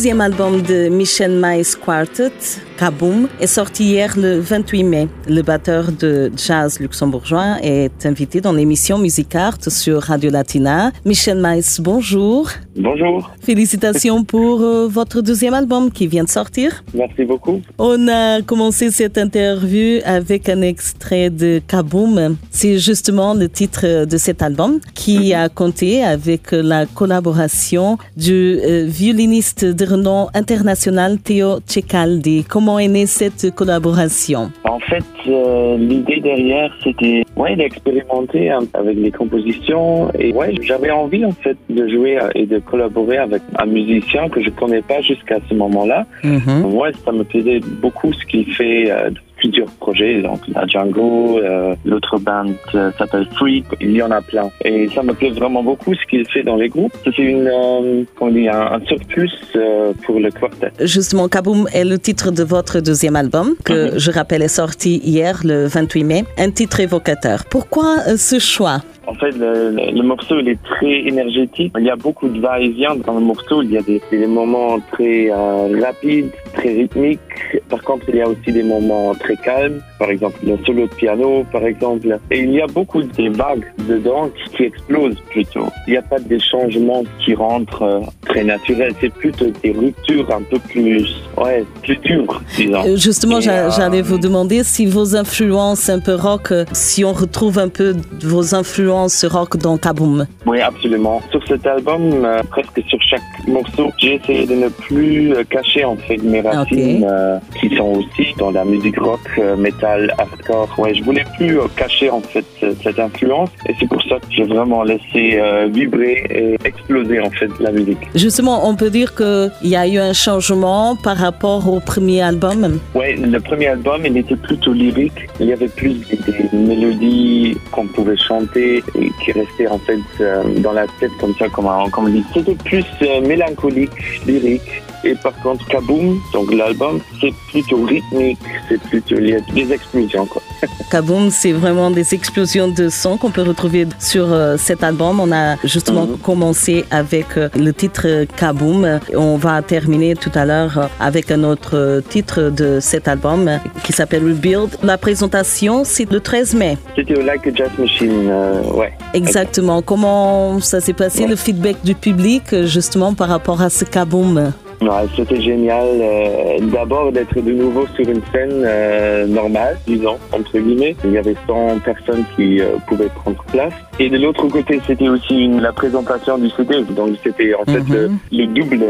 Deuxième album de Michel Maïs Quartet, Kaboom, est sorti hier le 28 mai. Le batteur de jazz luxembourgeois est invité dans l'émission Musicart sur Radio Latina. Michel Maïs, bonjour. Bonjour. Félicitations pour euh, votre deuxième album qui vient de sortir. Merci beaucoup. On a commencé cette interview avec un extrait de Kaboom. C'est justement le titre de cet album qui a compté avec la collaboration du euh, violiniste de renom international Théo Cecaldi. Comment est née cette collaboration? En fait, euh, l'idée derrière, c'était ouais, d'expérimenter avec les compositions et ouais, j'avais envie en fait de jouer et de collaborer avec un musicien que je connais pas jusqu'à ce moment-là. Mhm. Ouais, ça me plaisait beaucoup ce qu'il fait euh, plusieurs projets, donc la Django, euh, l'autre band euh, s'appelle Freak, il y en a plein. Et ça me plaît vraiment beaucoup ce qu'il fait dans les groupes. C'est une, euh, comment dire, un, un surplus pour le quartet. Justement, Kaboom est le titre de votre deuxième album, que je rappelle est sorti hier, le 28 mai. Un titre évocateur. Pourquoi ce choix? En fait, le, le- le morceau il est très énergétique. Il y a beaucoup de va-et-vient dans le morceau. Il y a des, des moments très euh, rapides, très rythmiques. Par contre, il y a aussi des moments très calmes. Par exemple, le solo de piano, par exemple. Et il y a beaucoup de vagues dedans qui, qui explosent plutôt. Il n'y a pas des changements qui rentrent euh, très naturels. C'est plutôt des ruptures un peu plus, ouais, plus dures, disons. Euh, Justement, euh, j'allais vous demander si vos influences un peu rock, euh, si on retrouve un peu vos influences rock dans Kaboom. Oui, absolument. Sur cet album, euh, presque sur chaque morceau, j'ai essayé de ne plus cacher en fait mes racines euh, qui sont aussi dans la musique rock, metal, hardcore. Ouais, je voulais plus cacher en fait cette influence et c'est pour ça que j'ai vraiment laissé vibrer et exploser en fait la musique. Justement, on peut dire qu'il y a eu un changement par rapport au premier album. Ouais, le premier album, il était plutôt lyrique. Il y avait plus des, mélodies qu'on pouvait chanter et qui restaient en fait euh, dans la tête comme ça, comme on, dit. C'était plus euh, mélancolique, lyrique. Et par contre, Kaboom, donc l'album, c'est plutôt rythmique, c'est plutôt lié à des explosions, quoi. Kaboom, c'est vraiment des explosions de son qu'on peut retrouver sur euh, cet album. On a justement Mhm. commencé avec euh, le titre euh, Kaboom. On va terminer tout à l'heure avec un autre titre de cet album qui s'appelle Rebuild. La présentation, c'est le 13 mai. C'était au Like a Jazz Machine, euh, ouais. Exactement. Comment ça s'est passé, Ouais. le feedback du public, justement, par rapport à ce Kaboom? Ouais, c'était génial euh, d'abord d'être de nouveau sur une scène euh, normale, disons, entre guillemets. Il y avait 100 personnes qui euh, pouvaient prendre place. Et de l'autre côté, c'était aussi une, la présentation du CD. Donc c'était en fait Mhm. le, le double.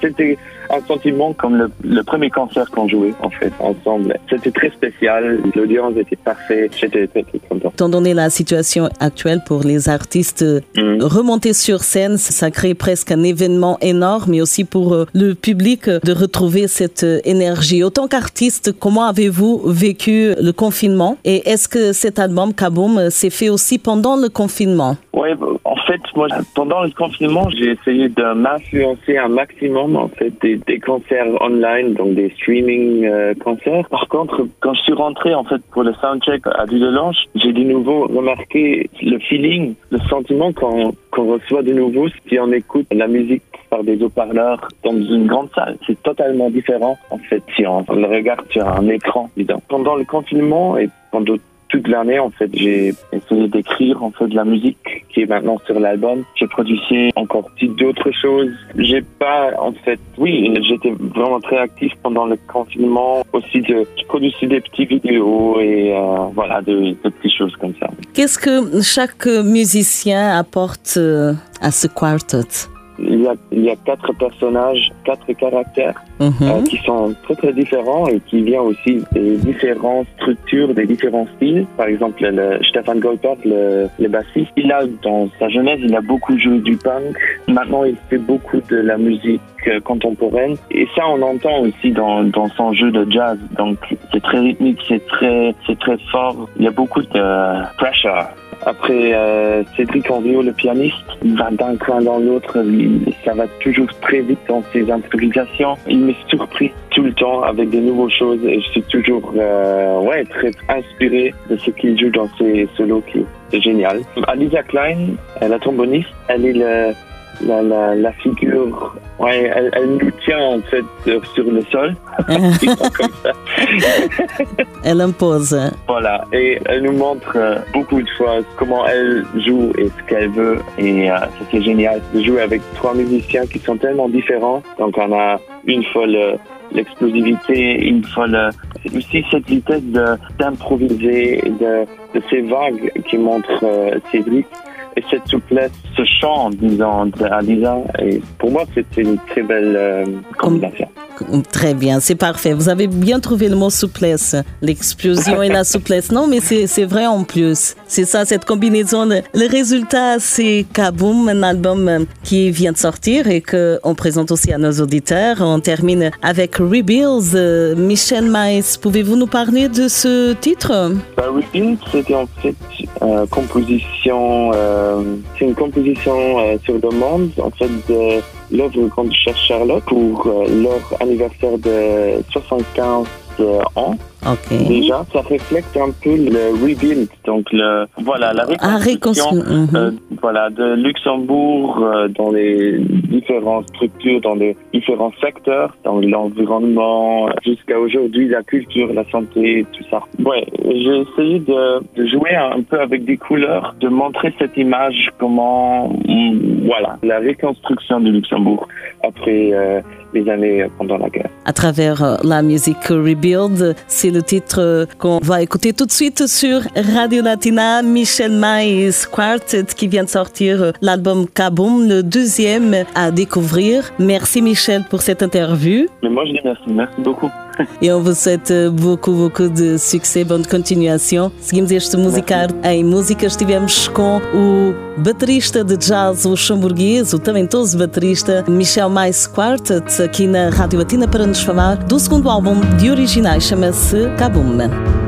C'était un sentiment comme le, le premier concert qu'on jouait en fait ensemble. C'était très spécial. L'audience était parfaite. J'étais très, très content. Étant donné la situation actuelle pour les artistes, Mhm. remonter sur scène, ça crée presque un événement énorme, mais aussi pour euh, le public euh, de retrouver cette euh, énergie. Autant qu'artiste, comment avez-vous vécu le confinement? Et est-ce que cet album Kaboom s'est fait aussi pendant le confinement? Bah, en fait, moi, pendant le confinement, j'ai essayé de m'influencer un maximum, en fait, des, des concerts online, donc des streaming euh, concerts. Par contre, quand je suis rentré, en fait, pour le soundcheck à Dudelange, j'ai de nouveau remarqué le feeling, le sentiment qu'on qu'on reçoit de nouveau si on écoute la musique par des haut-parleurs dans une grande salle. C'est totalement différent, en fait, si on le regarde sur un écran, disons. Pendant le confinement et pendant toute l'année, en fait, j'ai essayé d'écrire en fait de la musique qui est maintenant sur l'album. J'ai produit encore d'autres choses. J'ai pas, en fait, oui, j'étais vraiment très actif pendant le confinement. Aussi, de, je produisais des petites vidéos et euh, voilà, de, de petites choses comme ça. Qu'est-ce que chaque musicien apporte euh, à ce quartet? Il y, a, il y a quatre personnages, quatre caractères Mhm. euh, qui sont très très différents et qui viennent aussi des différentes structures, des différents styles. Par exemple, le Stefan Goldberg, le, le bassiste, il a dans sa jeunesse, il a beaucoup joué du punk. Maintenant, il fait beaucoup de la musique euh, contemporaine et ça, on entend aussi dans, dans son jeu de jazz. Donc, c'est très rythmique, c'est très c'est très fort. Il y a beaucoup de pressure. Après, euh, Cédric Henriot, le pianiste, il va d'un coin dans l'autre. Ça va toujours très vite dans ses improvisations. Il m'est surpris tout le temps avec de nouvelles choses et je suis toujours euh, ouais, très inspiré de ce qu'il joue dans ses solos qui c'est génial. Alicia Klein, euh, la tromboniste, elle est le, la, la, la figure, ouais, elle, elle nous tient en fait euh, sur le sol. Comme ça. Elle impose. Voilà, et elle nous montre euh, beaucoup de fois comment elle joue et ce qu'elle veut. Et euh, c'est génial de jouer avec trois musiciens qui sont tellement différents. Donc on a une fois le- l'explosivité, une fois le, aussi cette vitesse de- d'improviser, de, de ces vagues qui montrent euh, Cédric. Et cette souplesse, ce chant, disons, d'Alisa. Et pour moi, c'était une très belle euh, combinaison. Très bien, c'est parfait. Vous avez bien trouvé le mot souplesse, l'explosion et la souplesse. Non, mais c'est vrai en plus. C'est ça, cette combinaison. Le, résultat, c'est Kaboom, un album euh, qui vient de sortir et qu'on présente aussi à nos auditeurs. On termine avec Rebuilds. Euh, Michel Maïs, pouvez-vous nous parler de ce titre? Bah, Rebuild, c'était en fait euh, composition, euh, c'est une composition euh, sur demande, en fait, de l'œuvre Grande Chère Charlotte pour euh, leur anniversaire de 75 euh, ans. Ok. Déjà, ça reflète un peu le rebuild, donc le, voilà, la Ah, reconstruction. réconciliation. Mhm. Euh, voilà, de Luxembourg euh, dans les différentes structures, dans les différents secteurs, dans l'environnement, jusqu'à aujourd'hui, la culture, la santé, tout ça. Ouais, j'ai essayé de, de jouer un peu avec des couleurs, de montrer cette image, comment, mm, voilà, la reconstruction du Luxembourg après euh, les années pendant la guerre. à travers euh, la musique Rebuild. C'est le titre euh, qu'on va écouter tout de suite sur Radio Latina. Michel Maïs Quartet qui vient de sortir euh, l'album Kaboom, le deuxième à découvrir. Merci Michel pour cette interview Mais moi, je dis merci, merci beaucoup. Et on vous souhaite beaucoup, beaucoup de succès, bonne continuação. Seguimos este musicar em música. Estivemos com o baterista de jazz luxemburguês, o talentoso baterista Michel Mais Quartet, aqui na Rádio Latina, para nos falar do segundo álbum de originais, chama-se Kaboom.